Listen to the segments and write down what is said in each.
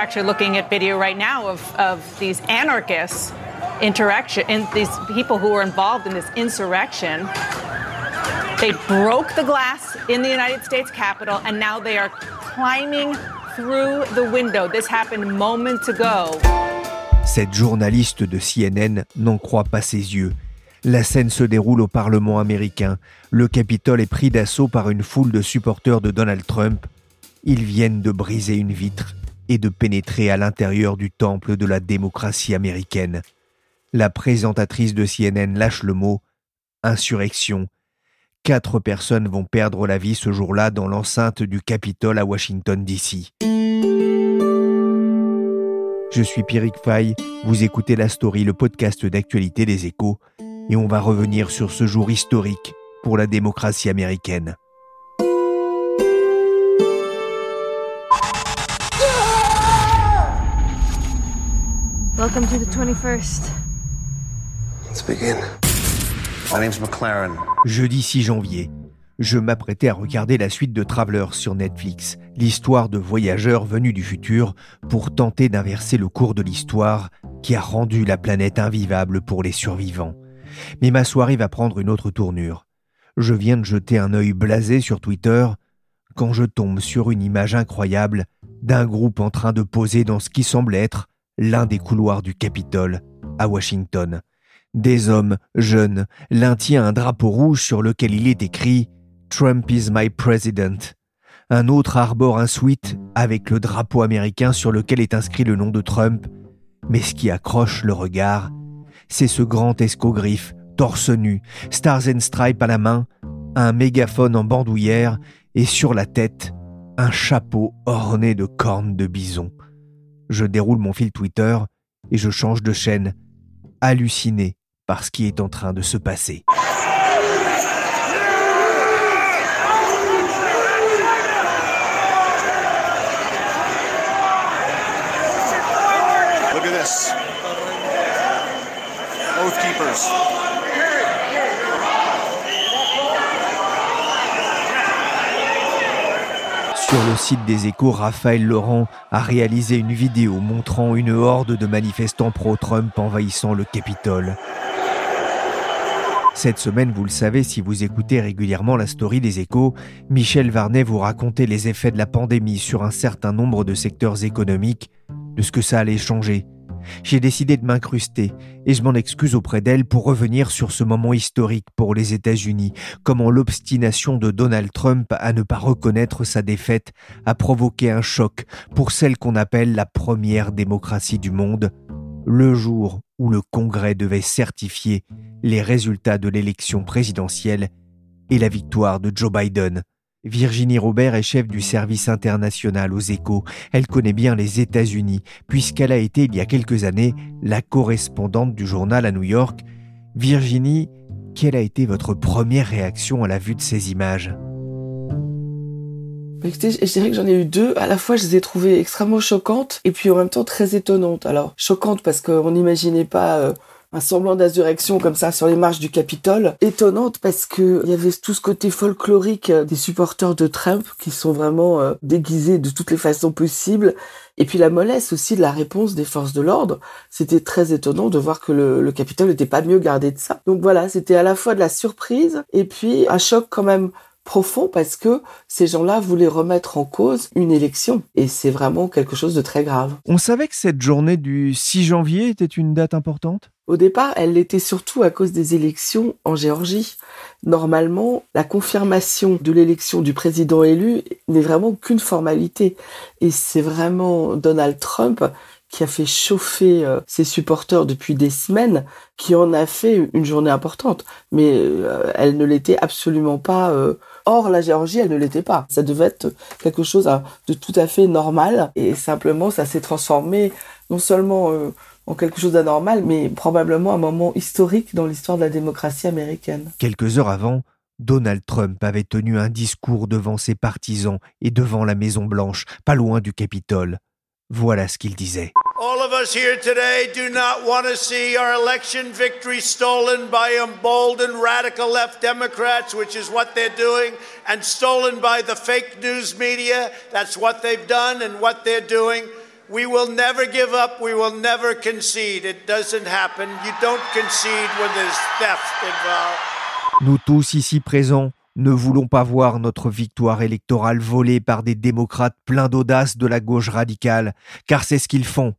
Actually looking at video right now of, of these anarchists interaction and these people who were involved in this insurrection. They broke the glass in the United States Capitol and now they are climbing through the window. This happened moments ago. Cette journaliste de CNN n'en croit pas ses yeux. La scène se déroule au Parlement américain. Le Capitole est pris d'assaut par une foule de supporters de Donald Trump. Ils viennent de briser une vitre et de pénétrer à l'intérieur du temple de la démocratie américaine. La présentatrice de CNN lâche le mot insurrection. Quatre personnes vont perdre la vie ce jour-là dans l'enceinte du Capitole à Washington, D.C. Je suis Pierrick Fay, vous écoutez La Story, le podcast d'actualité des échos, et on va revenir sur ce jour historique pour la démocratie américaine. Welcome to the 21st. Let's begin. My name's McLaren. Jeudi 6 janvier, je m'apprêtais à regarder la suite de Travelers sur Netflix, l'histoire de voyageurs venus du futur pour tenter d'inverser le cours de l'histoire qui a rendu la planète invivable pour les survivants. Mais ma soirée va prendre une autre tournure. Je viens de jeter un œil blasé sur Twitter quand je tombe sur une image incroyable d'un groupe en train de poser dans ce qui semble être l'un des couloirs du Capitole à Washington. Des hommes jeunes, l'un tient un drapeau rouge sur lequel il est écrit Trump is my president. Un autre arbore un sweat avec le drapeau américain sur lequel est inscrit le nom de Trump. Mais ce qui accroche le regard, c'est ce grand escogriffe, torse nu, Stars and Stripes à la main, un mégaphone en bandoulière et sur la tête, un chapeau orné de cornes de bison. Je déroule mon fil Twitter et je change de chaîne, halluciné par ce qui est en train de se passer. Sur le site des échos, Raphaël Laurent a réalisé une vidéo montrant une horde de manifestants pro-Trump envahissant le Capitole. Cette semaine, vous le savez si vous écoutez régulièrement la story des échos, Michel Varnet vous racontait les effets de la pandémie sur un certain nombre de secteurs économiques, de ce que ça allait changer. J'ai décidé de m'incruster et je m'en excuse auprès d'elle pour revenir sur ce moment historique pour les États-Unis, comment l'obstination de Donald Trump à ne pas reconnaître sa défaite a provoqué un choc pour celle qu'on appelle la première démocratie du monde, le jour où le Congrès devait certifier les résultats de l'élection présidentielle et la victoire de Joe Biden. Virginie Robert est chef du service international aux échos. Elle connaît bien les États-Unis, puisqu'elle a été il y a quelques années la correspondante du journal à New York. Virginie, quelle a été votre première réaction à la vue de ces images? Écoutez, je dirais que j'en ai eu deux. À la fois, je les ai trouvées extrêmement choquantes et puis en même temps très étonnantes. Alors, choquantes parce qu'on n'imaginait pas euh, un semblant d'insurrection comme ça sur les marches du Capitole. Étonnante parce que il y avait tout ce côté folklorique euh, des supporters de Trump qui sont vraiment euh, déguisés de toutes les façons possibles. Et puis la mollesse aussi de la réponse des forces de l'ordre. C'était très étonnant de voir que le, le Capitole n'était pas mieux gardé de ça. Donc voilà, c'était à la fois de la surprise et puis un choc quand même profond parce que ces gens-là voulaient remettre en cause une élection. Et c'est vraiment quelque chose de très grave. On savait que cette journée du 6 janvier était une date importante? Au départ, elle l'était surtout à cause des élections en Géorgie. Normalement, la confirmation de l'élection du président élu n'est vraiment qu'une formalité. Et c'est vraiment Donald Trump qui a fait chauffer euh, ses supporters depuis des semaines, qui en a fait une journée importante. Mais euh, elle ne l'était absolument pas euh, Or, la Géorgie, elle ne l'était pas. Ça devait être quelque chose de tout à fait normal. Et simplement, ça s'est transformé non seulement en quelque chose d'anormal, mais probablement un moment historique dans l'histoire de la démocratie américaine. Quelques heures avant, Donald Trump avait tenu un discours devant ses partisans et devant la Maison Blanche, pas loin du Capitole. Voilà ce qu'il disait. All of us here today do not want to see our election victory stolen by emboldened radical left Democrats, which is what they're doing, and stolen by the fake news media. That's what they've done and what they're doing. We will never give up. We will never concede. It doesn't happen. You don't concede when there's theft involved. Nous tous ici présents ne voulons pas voir notre victoire électorale volée par des démocrates pleins d'audace de la gauche radicale, car c'est ce qu'ils font.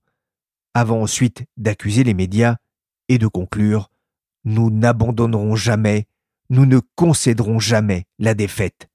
Avant ensuite d'accuser les médias et de conclure Nous n'abandonnerons jamais, nous ne concéderons jamais la défaite.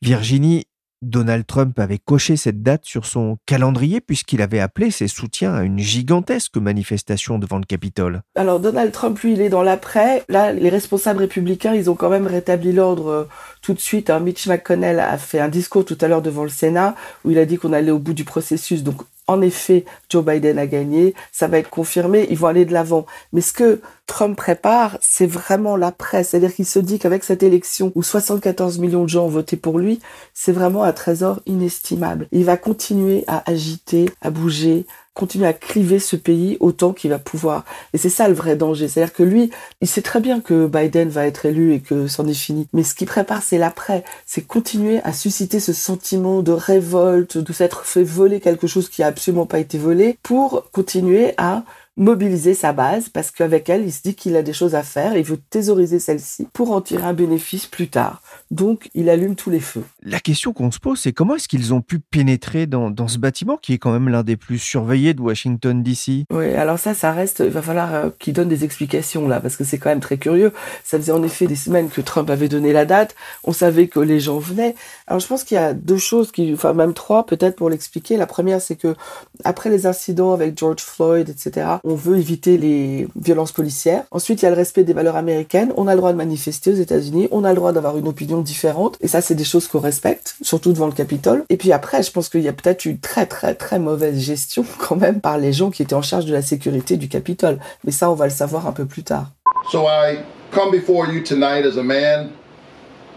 Virginie Donald Trump avait coché cette date sur son calendrier puisqu'il avait appelé ses soutiens à une gigantesque manifestation devant le Capitole. Alors Donald Trump, lui, il est dans l'après. Là, les responsables républicains, ils ont quand même rétabli l'ordre euh, tout de suite. Hein. Mitch McConnell a fait un discours tout à l'heure devant le Sénat où il a dit qu'on allait au bout du processus. En effet, Joe Biden a gagné, ça va être confirmé, ils vont aller de l'avant. Mais ce que Trump prépare, c'est vraiment la presse. C'est-à-dire qu'il se dit qu'avec cette élection où 74 millions de gens ont voté pour lui, c'est vraiment un trésor inestimable. Il va continuer à agiter, à bouger, continuer à cliver ce pays autant qu'il va pouvoir. Et c'est ça le vrai danger. C'est-à-dire que lui, il sait très bien que Biden va être élu et que c'en est fini. Mais ce qu'il prépare, c'est l'après. C'est continuer à susciter ce sentiment de révolte, de s'être fait voler quelque chose qui a absolument pas été volé pour continuer à mobiliser sa base parce qu'avec elle, il se dit qu'il a des choses à faire et il veut thésauriser celle-ci pour en tirer un bénéfice plus tard. Donc, il allume tous les feux. La question qu'on se pose, c'est comment est-ce qu'ils ont pu pénétrer dans, dans, ce bâtiment qui est quand même l'un des plus surveillés de Washington DC Oui, alors ça, ça reste, il va falloir euh, qu'il donne des explications là, parce que c'est quand même très curieux. Ça faisait en effet des semaines que Trump avait donné la date, on savait que les gens venaient. Alors je pense qu'il y a deux choses, qui, enfin même trois peut-être pour l'expliquer. La première, c'est que après les incidents avec George Floyd, etc., on veut éviter les violences policières. Ensuite, il y a le respect des valeurs américaines. On a le droit de manifester aux États-Unis, on a le droit d'avoir une opinion différentes. Et ça, c'est des choses qu'on respecte, surtout devant le Capitole. Et puis après, je pense qu'il y a peut-être une très très très mauvaise gestion quand même par les gens qui étaient en charge de la sécurité du Capitole. Mais ça, on va le savoir un peu plus tard. So I come before you tonight as a man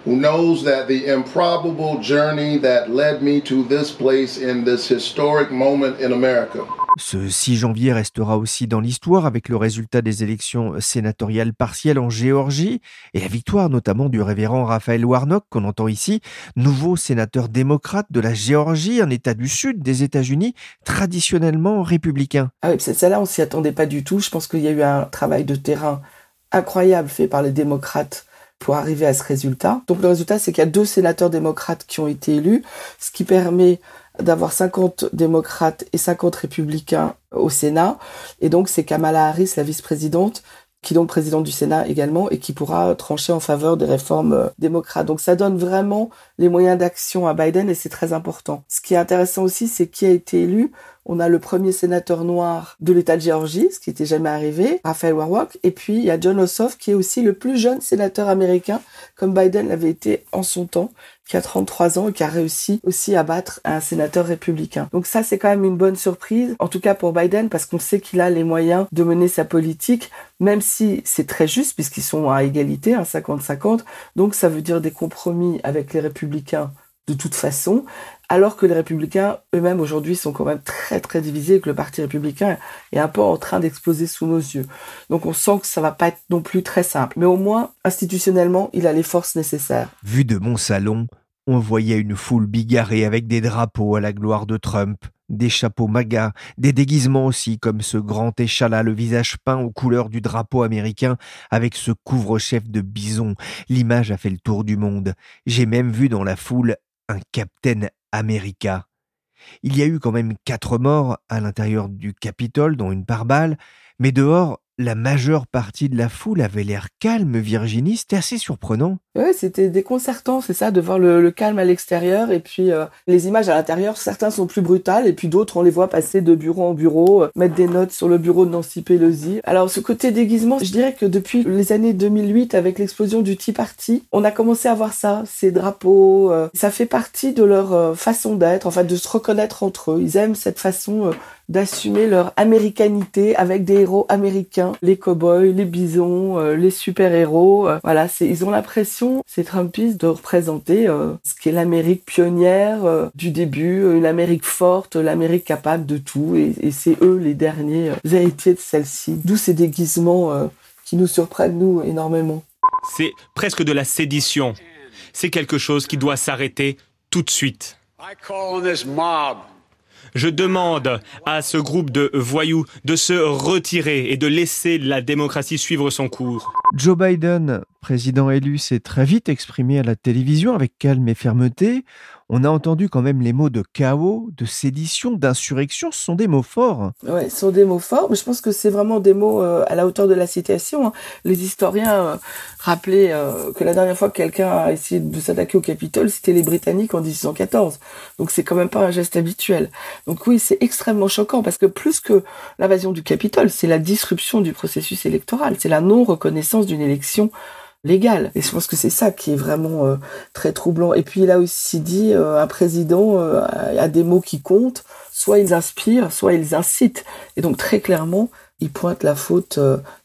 who knows that the improbable journey that led me to this place in this historic moment in America ce 6 janvier restera aussi dans l'histoire avec le résultat des élections sénatoriales partielles en Géorgie et la victoire notamment du révérend Raphaël Warnock qu'on entend ici, nouveau sénateur démocrate de la Géorgie, un État du sud des États-Unis traditionnellement républicain. Ah oui, celle-là on s'y attendait pas du tout. Je pense qu'il y a eu un travail de terrain incroyable fait par les démocrates pour arriver à ce résultat. Donc le résultat, c'est qu'il y a deux sénateurs démocrates qui ont été élus, ce qui permet d'avoir 50 démocrates et 50 républicains au Sénat. Et donc, c'est Kamala Harris, la vice-présidente, qui est donc présidente du Sénat également, et qui pourra trancher en faveur des réformes euh, démocrates. Donc ça donne vraiment les moyens d'action à Biden, et c'est très important. Ce qui est intéressant aussi, c'est qui a été élu. On a le premier sénateur noir de l'État de Géorgie, ce qui n'était jamais arrivé, Raphaël Warnock, et puis il y a John Ossoff, qui est aussi le plus jeune sénateur américain, comme Biden l'avait été en son temps, qui a 33 ans et qui a réussi aussi à battre un sénateur républicain. Donc ça, c'est quand même une bonne surprise, en tout cas pour Biden, parce qu'on sait qu'il a les moyens de mener sa politique, même si c'est très juste, puisqu'ils sont à égalité, un 50-50. Donc ça veut dire des compromis avec les républicains de toute façon, alors que les républicains eux-mêmes aujourd'hui sont quand même très très divisés et que le parti républicain est un peu en train d'exploser sous nos yeux. Donc on sent que ça va pas être non plus très simple, mais au moins institutionnellement, il a les forces nécessaires. Vu de mon salon, on voyait une foule bigarrée avec des drapeaux à la gloire de Trump, des chapeaux magas, des déguisements aussi, comme ce grand échalas, le visage peint aux couleurs du drapeau américain, avec ce couvre-chef de bison. L'image a fait le tour du monde. J'ai même vu dans la foule un Captain America. Il y a eu quand même quatre morts à l'intérieur du Capitole, dont une par balle, mais dehors, la majeure partie de la foule avait l'air calme, Virginie, c'était assez surprenant. Ouais, c'était déconcertant, c'est ça, de voir le, calme à l'extérieur et puis euh, les images à l'intérieur. Certains sont plus brutales et puis d'autres, on les voit passer de bureau en bureau, euh, mettre des notes sur le bureau de Nancy Pelosi. Alors, ce côté déguisement, je dirais que depuis les années 2008, avec l'explosion du Tea Party, on a commencé à voir ça, ces drapeaux. Euh, ça fait partie de leur façon d'être, enfin, de se reconnaître entre eux. Ils aiment cette façon d'assumer leur américanité avec des héros américains, les cowboys, les bisons, les super-héros. Voilà, ils ont l'impression, ces Trumpistes, de représenter euh, ce qu'est l'Amérique pionnière du début, une Amérique forte, l'Amérique capable de tout, et, et c'est eux les derniers héritiers de celle-ci. D'où ces déguisements qui nous surprennent nous énormément. C'est presque de la sédition. C'est quelque chose qui doit s'arrêter tout de suite. I call this mob. Je demande à ce groupe de voyous de se retirer et de laisser la démocratie suivre son cours. Joe Biden, président élu, s'est très vite exprimé à la télévision avec calme et fermeté on a entendu quand même les mots de chaos, de sédition, d'insurrection. Ce sont des mots forts. Ouais, ce sont des mots forts, mais je pense que c'est vraiment des mots euh, à la hauteur de la citation. Hein. Les historiens euh, rappelaient euh, que la dernière fois que quelqu'un a essayé de s'attaquer au Capitole, c'était les Britanniques en 1814. Donc c'est quand même pas un geste habituel. Donc oui, c'est extrêmement choquant parce que plus que l'invasion du Capitole, c'est la disruption du processus électoral, c'est la non-reconnaissance d'une élection légal. Et je pense que c'est ça qui est vraiment euh, très troublant. Et puis il a aussi dit, euh, un président euh, a des mots qui comptent, soit ils inspirent, soit ils incitent. Et donc très clairement, il pointe la faute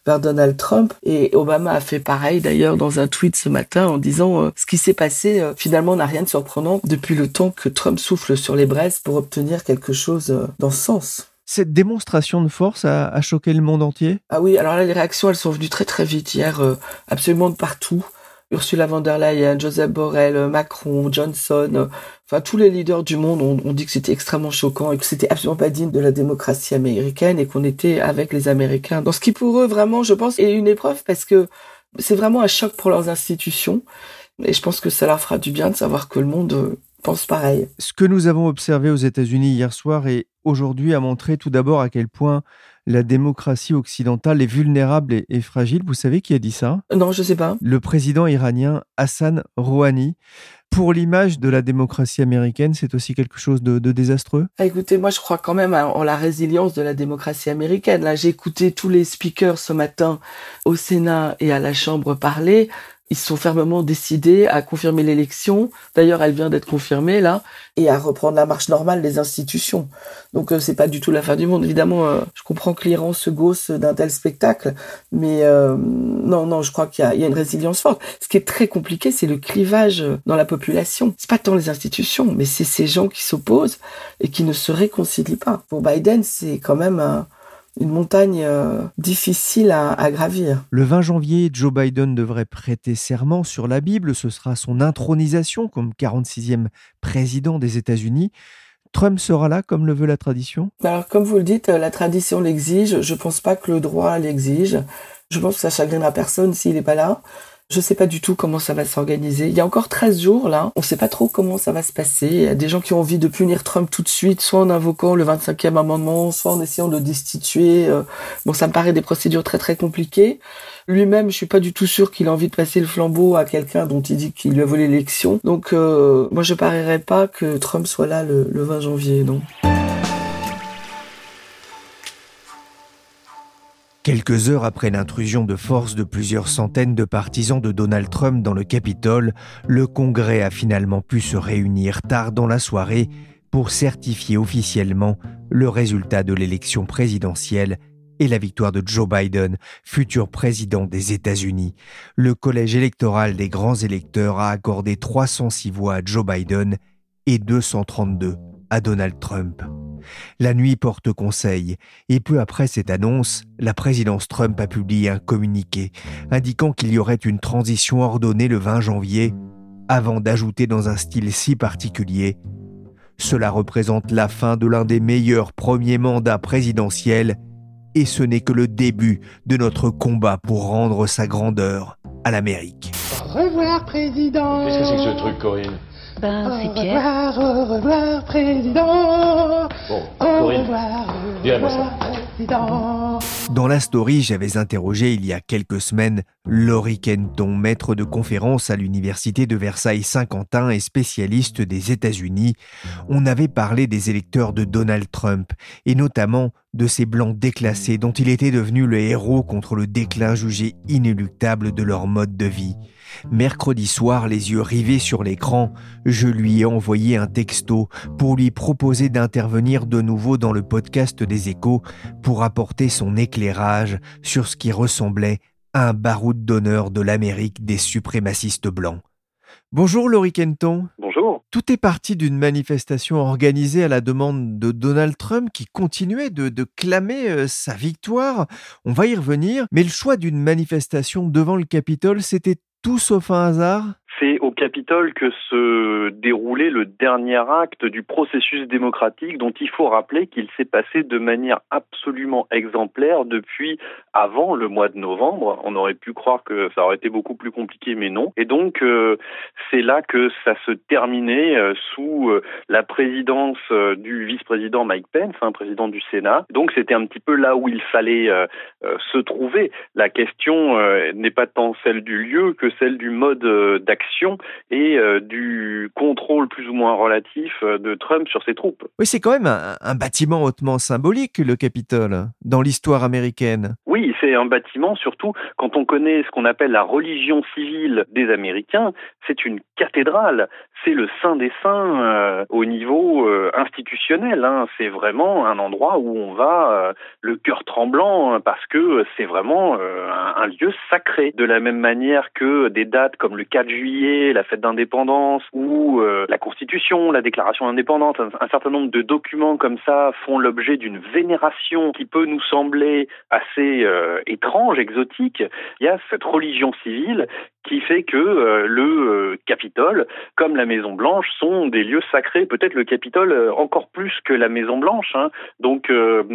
vers Donald Trump. Et Obama a fait pareil d'ailleurs dans un tweet ce matin en disant ce qui s'est passé finalement n'a rien de surprenant depuis le temps que Trump souffle sur les braises pour obtenir quelque chose dans ce sens. Cette démonstration de force a, choqué le monde entier? Ah oui, alors là, les réactions, elles sont venues très très vite hier, euh, absolument de partout. Ursula von der Leyen, Joseph Borrell, euh, Macron, Johnson, euh, enfin tous les leaders du monde ont, dit que c'était extrêmement choquant et que c'était absolument pas digne de la démocratie américaine et qu'on était avec les Américains. Dans ce qui pour eux vraiment, je pense, est une épreuve parce que c'est vraiment un choc pour leurs institutions. Et je pense que ça leur fera du bien de savoir que le monde pense pareil. Ce que nous avons observé aux États-Unis hier soir et aujourd'hui a montré tout d'abord à quel point la démocratie occidentale est vulnérable et, fragile. Vous savez qui a dit ça? Non, je ne sais pas. Le président iranien Hassan Rouhani. Pour l'image de la démocratie américaine, c'est aussi quelque chose de, désastreux? Ah, Écoutez, moi je crois quand même en la résilience de la démocratie américaine. Là, j'ai écouté tous les speakers ce matin au Sénat et à la Chambre parler ils sont fermement décidés à confirmer l'élection. D'ailleurs, elle vient d'être confirmée là, et à reprendre la marche normale des institutions. Donc, euh, c'est pas du tout la fin du monde. Évidemment, euh, je comprends que l'Iran se gausse d'un tel spectacle, mais euh, non, non, je crois qu'il y, y a, une résilience forte. Ce qui est très compliqué, c'est le clivage dans la population. C'est pas tant les institutions, mais c'est ces gens qui s'opposent et qui ne se réconcilient pas. Pour Biden, c'est quand même un une montagne euh, difficile à, gravir. Le 20 janvier, Joe Biden devrait prêter serment sur la Bible. Ce sera son intronisation comme 46e président des États-Unis. Trump sera là comme le veut la tradition? Alors, comme vous le dites, la tradition l'exige. Je ne pense pas que le droit l'exige. Je pense que ça chagrinera personne s'il n'est pas là. Je sais pas du tout comment ça va s'organiser. Il y a encore 13 jours là, on sait pas trop comment ça va se passer. Il y a des gens qui ont envie de punir Trump tout de suite, soit en invoquant le 25e amendement, soit en essayant de le destituer. Euh. Bon, ça me paraît des procédures très très compliquées. Lui-même, je suis pas du tout sûr qu'il a envie de passer le flambeau à quelqu'un dont il dit qu'il lui a volé l'élection. Donc euh, moi je parierais pas que Trump soit là le, le 20 janvier, non. Quelques heures après l'intrusion de force de plusieurs centaines de partisans de Donald Trump dans le Capitole, le Congrès a finalement pu se réunir tard dans la soirée pour certifier officiellement le résultat de l'élection présidentielle et la victoire de Joe Biden, futur président des États-Unis. Le collège électoral des grands électeurs a accordé 306 voix à Joe Biden et 232 à Donald Trump. La nuit porte conseil, et peu après cette annonce, la présidence Trump a publié un communiqué indiquant qu'il y aurait une transition ordonnée le 20 janvier, avant d'ajouter dans un style si particulier. Cela représente la fin de l'un des meilleurs premiers mandats présidentiels, et ce n'est que le début de notre combat pour rendre sa grandeur à l'Amérique. Au revoir, président. Qu'est-ce que c'est que ce truc, Corinne? Ben, c'est Pierre. Au revoir, au revoir, président. Bon, au revoir, au revoir, président. Dans la story, j'avais interrogé il y a quelques semaines Laurie Kenton, maître de conférence à l'université de Versailles-Saint-Quentin et spécialiste des États-Unis. On avait parlé des électeurs de Donald Trump et notamment de ces blancs déclassés dont il était devenu le héros contre le déclin jugé inéluctable de leur mode de vie. Mercredi soir, les yeux rivés sur l'écran, je lui ai envoyé un texto pour lui proposer d'intervenir de nouveau dans le podcast des échos pour apporter son éclairage sur ce qui ressemblait à un baroud d'honneur de l'Amérique des suprémacistes blancs. Bonjour Laurie Kenton. Bonjour. Tout est parti d'une manifestation organisée à la demande de Donald Trump qui continuait de, de clamer euh, sa victoire. On va y revenir, mais le choix d'une manifestation devant le Capitole, c'était tout sauf un hasard c'est au Capitole que se déroulait le dernier acte du processus démocratique dont il faut rappeler qu'il s'est passé de manière absolument exemplaire depuis avant le mois de novembre. On aurait pu croire que ça aurait été beaucoup plus compliqué, mais non. Et donc, euh, c'est là que ça se terminait euh, sous euh, la présidence du vice-président Mike Pence, un hein, président du Sénat. Donc, c'était un petit peu là où il fallait se trouver. La question n'est pas tant celle du lieu que celle du mode d'action et du contrôle plus ou moins relatif de Trump sur ses troupes. Oui, c'est quand même un, bâtiment hautement symbolique, le Capitole, dans l'histoire américaine. Oui, c'est un bâtiment, surtout quand on connaît ce qu'on appelle la religion civile des Américains, c'est une cathédrale, c'est le saint des saints euh, au niveau institutionnel. Hein. C'est vraiment un endroit où on va le cœur tremblant hein, parce que c'est vraiment un, lieu sacré. De la même manière que des dates comme le 4 juillet la fête d'indépendance ou euh, la Constitution, la Déclaration d'indépendance, un, certain nombre de documents comme ça font l'objet d'une vénération qui peut nous sembler assez euh, étrange, exotique. Il y a cette religion civile qui fait que euh, le Capitole, comme la Maison Blanche, sont des lieux sacrés. Peut-être le Capitole encore plus que la Maison Blanche. Hein. Donc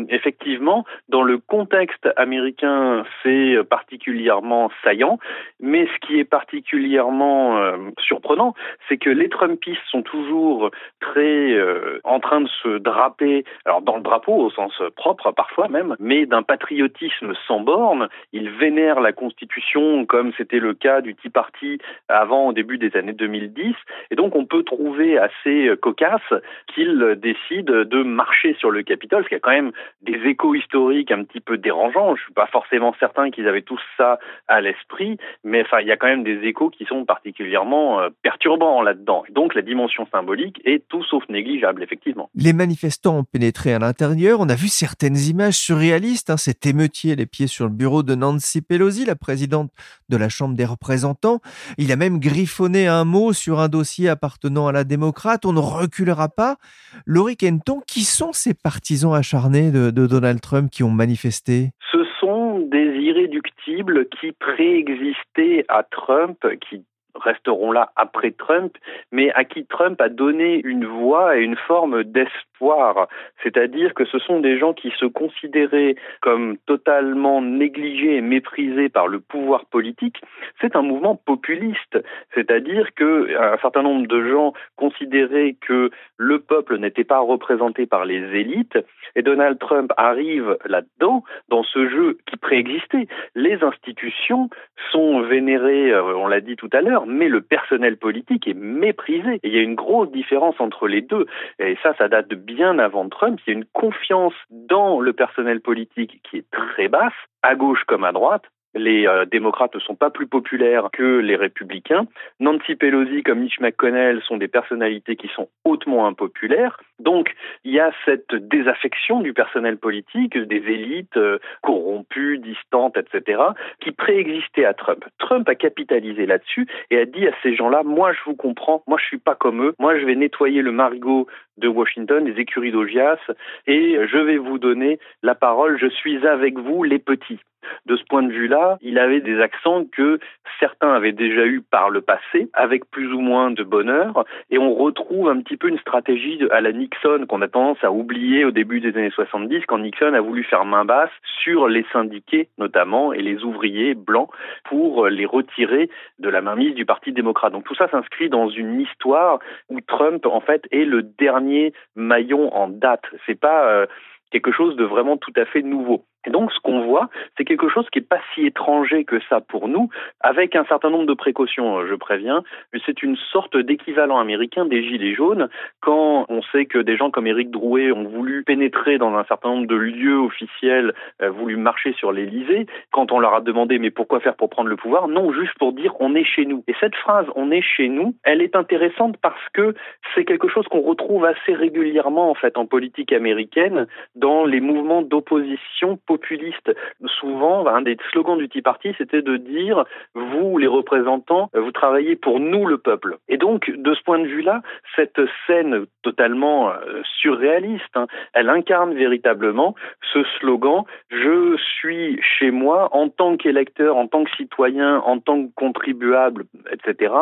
effectivement, dans le contexte américain, c'est particulièrement saillant. Mais ce qui est particulièrement euh, surprenant, c'est que les Trumpistes sont toujours très euh, en train de se draper, alors dans le drapeau au sens propre parfois même, mais d'un patriotisme sans borne. Ils vénèrent la Constitution comme c'était le cas du Tea Party avant au début des années 2010, et donc on peut trouver assez cocasse qu'ils décident de marcher sur le Capitole, ce qui a quand même des échos historiques un petit peu dérangeants. Je suis pas forcément certain qu'ils avaient tous ça à l'esprit, mais enfin il y a quand même des échos qui sont particulièrement euh, perturbant là-dedans. Donc la dimension symbolique est tout sauf négligeable, effectivement. Les manifestants ont pénétré à l'intérieur. On a vu certaines images surréalistes. Hein, cet émeutier les pieds sur le bureau de Nancy Pelosi, la présidente de la Chambre des représentants. Il a même griffonné un mot sur un dossier appartenant à la démocrate. On ne reculera pas. Laurie Kenton, qui sont ces partisans acharnés de, de Donald Trump qui ont manifesté? Ce sont des irréductibles qui préexistaient à Trump, qui resteront là après Trump, mais à qui Trump a donné une voix et une forme d'espoir. C'est-à-dire que ce sont des gens qui se considéraient comme totalement négligés et méprisés par le pouvoir politique. C'est un mouvement populiste. C'est-à-dire que un certain nombre de gens considéraient que le peuple n'était pas représenté par les élites et Donald Trump arrive là-dedans, dans ce jeu qui préexistait. Les institutions sont vénérées, euh, on l'a dit tout à l'heure, mais le personnel politique est méprisé. Et il y a une grosse différence entre les deux. Et ça, ça date de bien avant Trump. Il y a une confiance dans le personnel politique qui est très basse, à gauche comme à droite, les euh, démocrates ne sont pas plus populaires que les républicains. Nancy Pelosi comme Mitch McConnell sont des personnalités qui sont hautement impopulaires. Donc il y a cette désaffection du personnel politique, des élites euh, corrompues, distantes, etc., qui préexistait à Trump. Trump a capitalisé là-dessus et a dit à ces gens-là, moi je vous comprends, moi je suis pas comme eux, moi je vais nettoyer le marigot de Washington, les écuries d'Ogias, et je vais vous donner la parole, je suis avec vous les petits. De ce point de vue-là, il avait des accents que certains avaient déjà eus par le passé, avec plus ou moins de bonheur, et on retrouve un petit peu une stratégie à la Nixon qu'on a tendance à oublier au début des années 70, quand Nixon a voulu faire main basse sur les syndiqués notamment et les ouvriers blancs pour les retirer de la mainmise du Parti démocrate. Donc tout ça s'inscrit dans une histoire où Trump en fait est le dernier maillon en date. C'est pas euh, quelque chose de vraiment tout à fait nouveau. Et donc, ce qu'on voit, c'est quelque chose qui n'est pas si étranger que ça pour nous, avec un certain nombre de précautions, je préviens. C'est une sorte d'équivalent américain des Gilets jaunes, quand on sait que des gens comme Éric Drouet ont voulu pénétrer dans un certain nombre de lieux officiels, euh, voulu marcher sur l'Élysée, quand on leur a demandé mais pourquoi faire pour prendre le pouvoir? Non, juste pour dire on est chez nous. Et cette phrase on est chez nous, elle est intéressante parce que c'est quelque chose qu'on retrouve assez régulièrement en fait en politique américaine dans les mouvements d'opposition populiste. Souvent, un des slogans du Tea Party, c'était de dire, vous, les représentants, vous travaillez pour nous, le peuple. Et donc, de ce point de vue-là, cette scène totalement euh, surréaliste, hein, elle incarne véritablement ce slogan, je suis chez moi en tant qu'électeur, en tant que citoyen, en tant que contribuable, etc.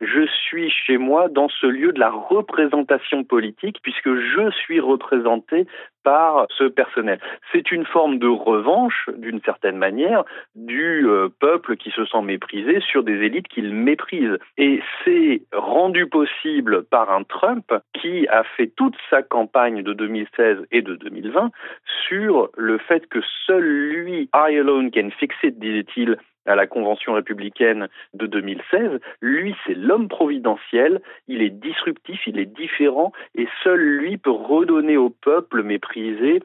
Je suis chez moi dans ce lieu de la représentation politique, puisque je suis représenté par ce personnel. C'est une forme de revanche, d'une certaine manière, du euh, peuple qui se sent méprisé sur des élites qu'il méprise. Et c'est rendu possible par un Trump qui a fait toute sa campagne de 2016 et de 2020 sur le fait que seul lui, I alone can fix it, disait-il, à la Convention républicaine de 2016, lui, c'est l'homme providentiel, il est disruptif, il est différent, et seul lui peut redonner au peuple méprisé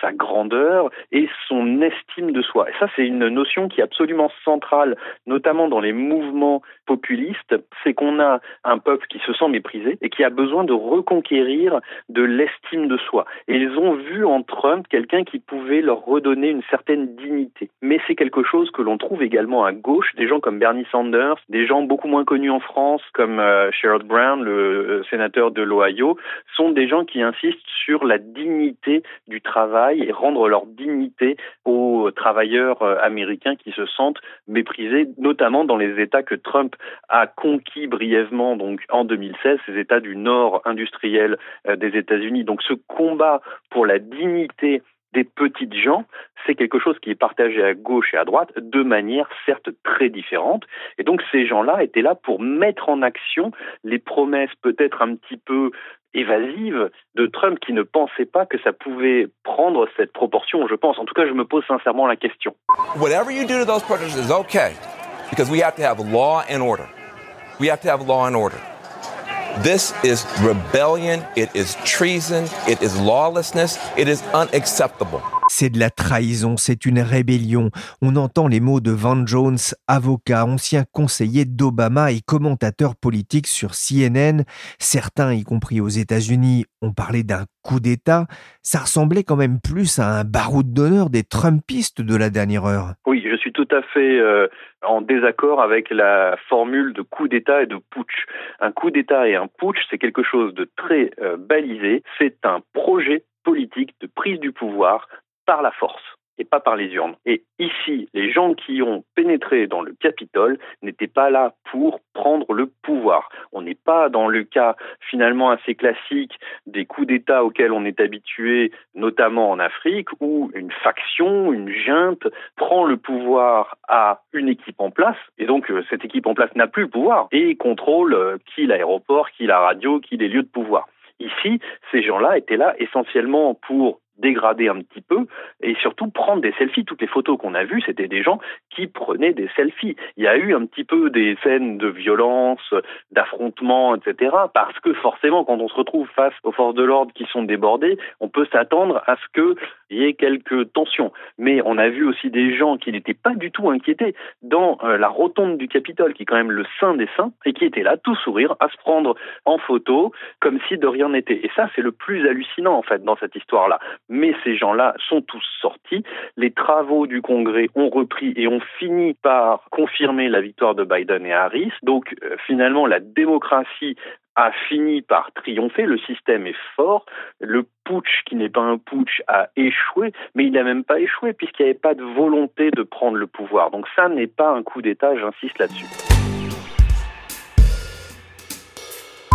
sa grandeur et son estime de soi. Et ça, c'est une notion qui est absolument centrale, notamment dans les mouvements populistes, c'est qu'on a un peuple qui se sent méprisé et qui a besoin de reconquérir de l'estime de soi. Et ils ont vu en Trump quelqu'un qui pouvait leur redonner une certaine dignité. Mais c'est quelque chose que l'on trouve également à gauche, des gens comme Bernie Sanders, des gens beaucoup moins connus en France comme euh, Sherrod Brown, le euh, sénateur de l'Ohio, sont des gens qui insistent sur la dignité du travail et rendre leur dignité aux travailleurs euh, américains qui se sentent méprisés, notamment dans les États que Trump a conquis brièvement donc en 2016, ces États du nord industriel euh, des États-Unis. Donc ce combat pour la dignité des petites gens, c'est quelque chose qui est partagé à gauche et à droite de manière certes très différente. Et donc ces gens-là étaient là pour mettre en action les promesses peut-être un petit peu évasives de Trump qui ne pensait pas que ça pouvait prendre cette proportion, je pense. En tout cas, je me pose sincèrement la question. Whatever you do to those protesters is okay because we have to have law and order. We have to have law and order. This is rebellion, it is treason, it is lawlessness, it is unacceptable. C'est de la trahison, c'est une rébellion. On entend les mots de Van Jones, avocat, ancien conseiller d'Obama et commentateur politique sur CNN. Certains, y compris aux États-Unis, ont parlé d'un coup d'État. Ça ressemblait quand même plus à un baroud d'honneur des Trumpistes de la dernière heure. Oui, je suis tout à fait euh, en désaccord avec la formule de coup d'État et de putsch. Un coup d'État et un putsch, c'est quelque chose de très euh, balisé. C'est un projet politique de prise du pouvoir par la force et pas par les urnes. Et ici, les gens qui ont pénétré dans le Capitole n'étaient pas là pour prendre le pouvoir. On n'est pas dans le cas finalement assez classique des coups d'État auxquels on est habitué, notamment en Afrique, où une faction, une junte prend le pouvoir à une équipe en place, et donc euh, cette équipe en place n'a plus le pouvoir, et contrôle euh, qui l'aéroport, qui la radio, qui les lieux de pouvoir. Ici, ces gens-là étaient là essentiellement pour dégrader un petit peu et surtout prendre des selfies. Toutes les photos qu'on a vues, c'était des gens qui prenaient des selfies. Il y a eu un petit peu des scènes de violence, d'affrontement, etc. Parce que forcément, quand on se retrouve face aux forces de l'ordre qui sont débordées, on peut s'attendre à ce qu'il y ait quelques tensions. Mais on a vu aussi des gens qui n'étaient pas du tout inquiétés dans euh, la rotonde du Capitole, qui est quand même le saint des saints, et qui étaient là, tout sourire, à se prendre en photo, comme si de rien n'était. Et ça, c'est le plus hallucinant, en fait, dans cette histoire-là mais ces gens-là sont tous sortis. Les travaux du Congrès ont repris et ont fini par confirmer la victoire de Biden et Harris. Donc euh, finalement, la démocratie a fini par triompher, le système est fort, le putsch qui n'est pas un putsch a échoué, mais il n'a même pas échoué puisqu'il n'y avait pas de volonté de prendre le pouvoir. Donc ça n'est pas un coup d'État, j'insiste là-dessus.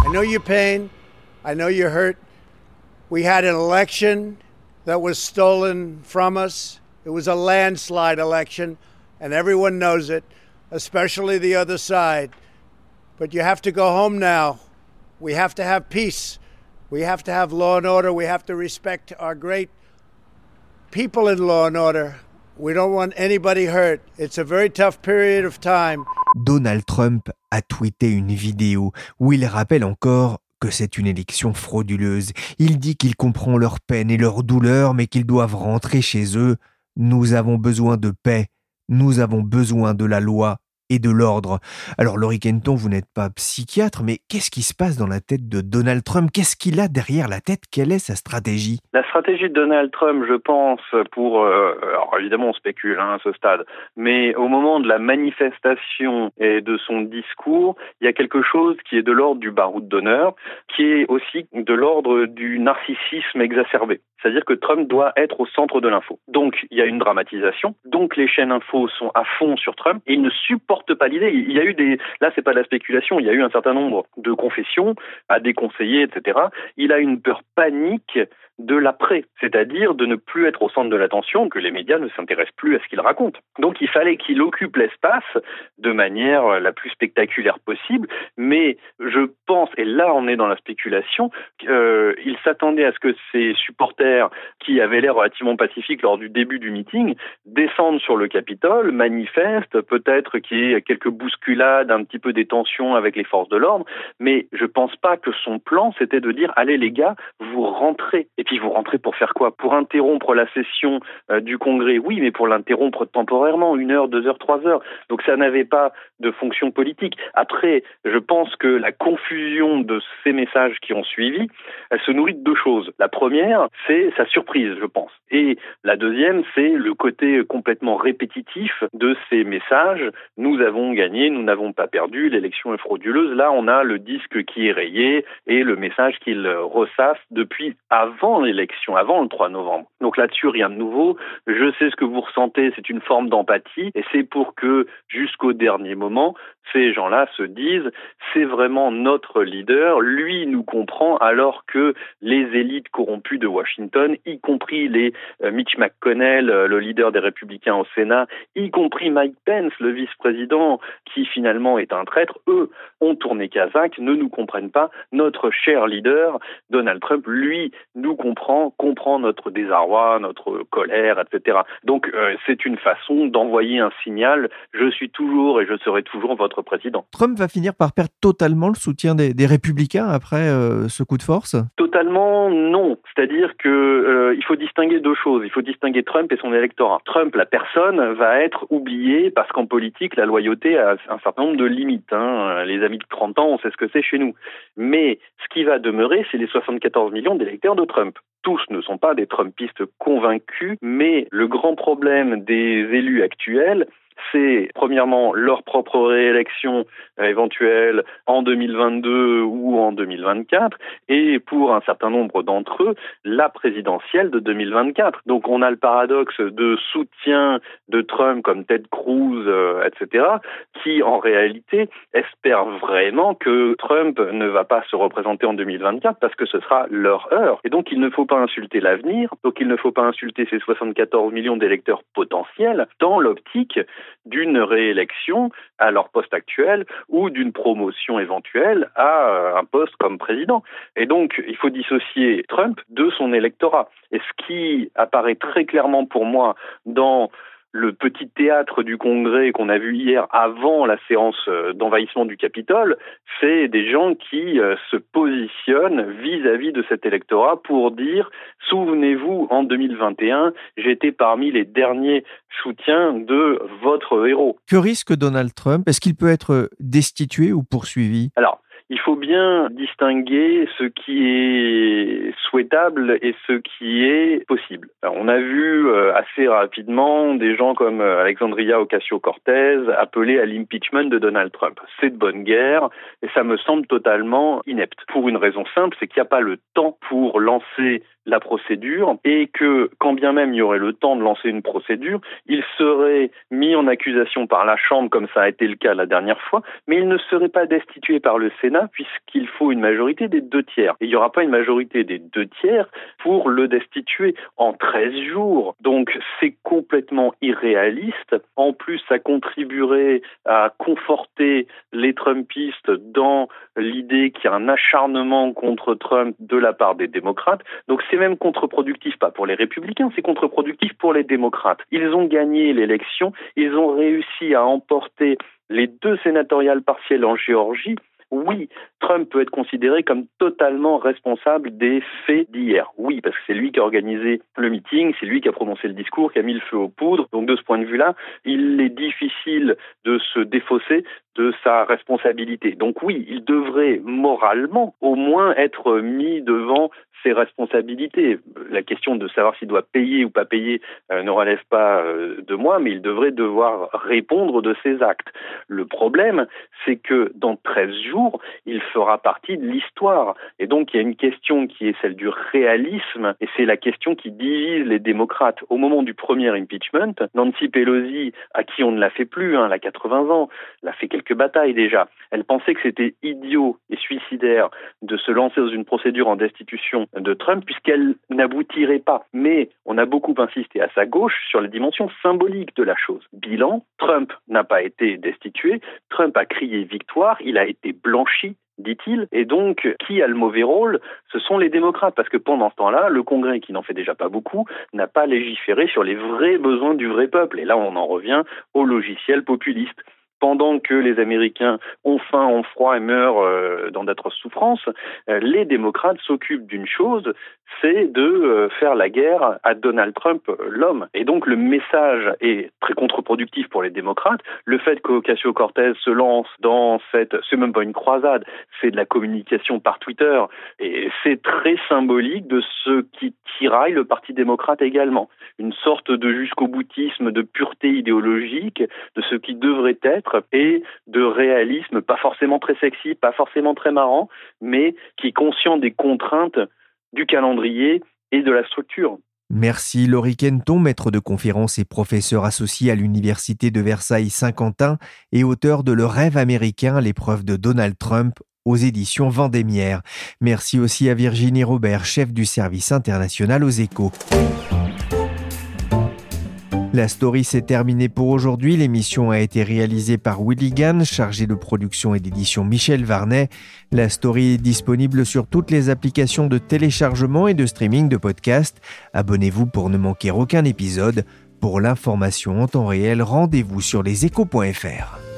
I know your pain, I know hurt. We had an election that was stolen from us. It was a landslide election, and everyone knows it, especially the other side. But you have to go home now. We have to have peace. We have to have law and order. We have to respect our great people in law and order. We don't want anybody hurt. It's a very tough period of time. Donald Trump a tweeté une vidéo où il rappelle encore que c'est une élection frauduleuse. Il dit qu'il comprend leur peine et leur douleur, mais qu'ils doivent rentrer chez eux. Nous avons besoin de paix. Nous avons besoin de la loi et de l'ordre. Alors Laurie Kenton, vous n'êtes pas psychiatre, mais qu'est-ce qui se passe dans la tête de Donald Trump? Qu'est-ce qu'il a derrière la tête? Quelle est sa stratégie? La stratégie de Donald Trump, je pense, pour... Euh, alors évidemment, on spécule hein, à ce stade, mais au moment de la manifestation et de son discours, il y a quelque chose qui est de l'ordre du baroud d'honneur, qui est aussi de l'ordre du narcissisme exacerbé. C'est-à-dire que Trump doit être au centre de l'info. Donc, il y a une dramatisation. Donc, les chaînes info sont à fond sur Trump. Et il ne supporte pas l'idée. Il y a eu des, là, c'est pas de la spéculation. Il y a eu un certain nombre de confessions à des conseillers, etc. Il a une peur panique de l'après, c'est-à-dire de ne plus être au centre de l'attention, que les médias ne s'intéressent plus à ce qu'il raconte. Donc il fallait qu'il occupe l'espace de manière la plus spectaculaire possible, mais je pense, et là on est dans la spéculation, qu'il euh, s'attendait à ce que ses supporters, qui avaient l'air relativement pacifiques lors du début du meeting, descendent sur le Capitole, manifestent, peut-être qu'il y ait quelques bousculades, un petit peu des tensions avec les forces de l'ordre, mais je pense pas que son plan c'était de dire allez les gars, vous rentrez. Puis vous rentrez pour faire quoi? Pour interrompre la session euh, du Congrès, oui, mais pour l'interrompre temporairement, une heure, deux heures, trois heures. Donc ça n'avait pas de fonction politique. Après, je pense que la confusion de ces messages qui ont suivi, elle se nourrit de deux choses. La première, c'est sa surprise, je pense. Et la deuxième, c'est le côté complètement répétitif de ces messages. Nous avons gagné, nous n'avons pas perdu, l'élection est frauduleuse. Là, on a le disque qui est rayé et le message qu'il ressasse depuis avant l'élection, avant le 3 novembre. Donc là-dessus, rien de nouveau. Je sais ce que vous ressentez, c'est une forme d'empathie et c'est pour que jusqu'au dernier moment, ces gens-là se disent c'est vraiment notre leader, lui nous comprend alors que les élites corrompues de Washington, y compris les euh, Mitch McConnell, euh, le leader des républicains au Sénat, y compris Mike Pence, le vice-président qui finalement est un traître, eux ont tourné Kazakh, ne nous comprennent pas. Notre cher leader, Donald Trump, lui nous comprend, comprend notre désarroi, notre colère, etc. Donc euh, c'est une façon d'envoyer un signal, je suis toujours et je serai toujours votre président. Trump va finir par perdre totalement le soutien des, républicains après euh, ce coup de force? Totalement non. C'est-à-dire que euh, il faut distinguer deux choses. Il faut distinguer Trump et son électorat. Trump, la personne, va être oubliée parce qu'en politique, la loyauté a un certain nombre de limites. Hein. Les amis de 30 ans, on sait ce que c'est chez nous. Mais ce qui va demeurer, c'est les 74 millions d'électeurs de Trump tous ne sont pas des Trumpistes convaincus, mais le grand problème des élus actuels, c'est premièrement leur propre réélection éventuelle en 2022 ou en 2024 et pour un certain nombre d'entre eux la présidentielle de 2024. Donc on a le paradoxe de soutien de Trump comme Ted Cruz, euh, etc., qui en réalité espèrent vraiment que Trump ne va pas se représenter en 2024 parce que ce sera leur heure. Et donc il ne faut pas insulter l'avenir, donc il ne faut pas insulter ces 74 millions d'électeurs potentiels dans l'optique d'une réélection à leur poste actuel ou d'une promotion éventuelle à euh, un poste comme président. Et donc, il faut dissocier Trump de son électorat. Et ce qui apparaît très clairement pour moi dans le petit théâtre du Congrès qu'on a vu hier avant la séance euh, d'envahissement du Capitole, c'est des gens qui euh, se positionnent vis-à-vis de cet électorat pour dire souvenez-vous, en 2021, j'étais parmi les derniers soutiens de votre héros. Que risque Donald Trump? Est-ce qu'il peut être destitué ou poursuivi? Alors, il faut bien distinguer ce qui est souhaitable et ce qui est possible. on a vu euh, assez rapidement des gens comme euh, Alexandria Ocasio-Cortez appeler à l'impeachment de Donald Trump. C'est de bonne guerre et ça me semble totalement inepte. Pour une raison simple, c'est qu'il n'y a pas le temps pour lancer la procédure et que quand bien même il y aurait le temps de lancer une procédure, il serait mis en accusation par la Chambre comme ça a été le cas la dernière fois, mais il ne serait pas destitué par le Sénat puisqu'il faut une majorité des deux tiers. Et il n'y aura pas une majorité des deux tiers pour le destituer en 13 jours. Donc c'est complètement irréaliste. En plus, ça contribuerait à conforter les Trumpistes dans l'idée qu'il y a un acharnement contre Trump de la part des démocrates. Donc c'est même contre-productif, pas pour les républicains, c'est contre-productif pour les démocrates. Ils ont gagné l'élection, ils ont réussi à emporter les deux sénatoriales partielles en Géorgie oui, Trump peut être considéré comme totalement responsable des faits d'hier. Oui, parce que c'est lui qui a organisé le meeting, c'est lui qui a prononcé le discours, qui a mis le feu aux poudres. Donc de ce point de vue-là, il est difficile de se défausser de sa responsabilité. Donc oui, il devrait moralement au moins être mis devant ses responsabilités. La question de savoir s'il doit payer ou pas payer euh, ne relève pas euh, de moi, mais il devrait devoir répondre de ses actes. Le problème, c'est que dans 13 jours, il fera partie de l'histoire. Et donc, il y a une question qui est celle du réalisme, et c'est la question qui divise les démocrates. Au moment du premier impeachment, Nancy Pelosi, à qui on ne l'a fait plus, hein, elle a 80 ans, l'a fait quelques batailles déjà, elle pensait que c'était idiot et suicidaire de se lancer dans une procédure en destitution de Trump puisqu'elle n'aboutirait pas. Mais on a beaucoup insisté à sa gauche sur la dimension symbolique de la chose. Bilan, Trump n'a pas été destitué, Trump a crié victoire, il a été blanchi dit-il. Et donc, qui a le mauvais rôle? Ce sont les démocrates, parce que pendant ce temps-là, le Congrès, qui n'en fait déjà pas beaucoup, n'a pas légiféré sur les vrais besoins du vrai peuple. Et là, on en revient au logiciel populiste pendant que les Américains ont faim, ont froid et meurent euh, dans d'atroces souffrances, euh, les démocrates s'occupent d'une chose, c'est de euh, faire la guerre à Donald Trump, l'homme. Et donc le message est très contre-productif pour les démocrates. Le fait qu'Ocasio-Cortez se lance dans cette, c'est même pas une croisade, c'est de la communication par Twitter, et c'est très symbolique de ce qui tiraille le Parti démocrate également. Une sorte de jusqu'au boutisme, de pureté idéologique, de ce qui devrait être et de réalisme, pas forcément très sexy, pas forcément très marrant, mais qui est conscient des contraintes du calendrier et de la structure. Merci Laurie Kenton, maître de conférences et professeur associé à l'Université de Versailles-Saint-Quentin et auteur de Le rêve américain, l'épreuve de Donald Trump aux éditions Vendémiaire. Merci aussi à Virginie Robert, chef du service international aux échos. La story s'est terminée pour aujourd'hui. L'émission a été réalisée par Willy Gann, chargé de production et d'édition Michel Varnet. La story est disponible sur toutes les applications de téléchargement et de streaming de podcasts. Abonnez-vous pour ne manquer aucun épisode. Pour l'information en temps réel, rendez-vous sur leséchos.fr.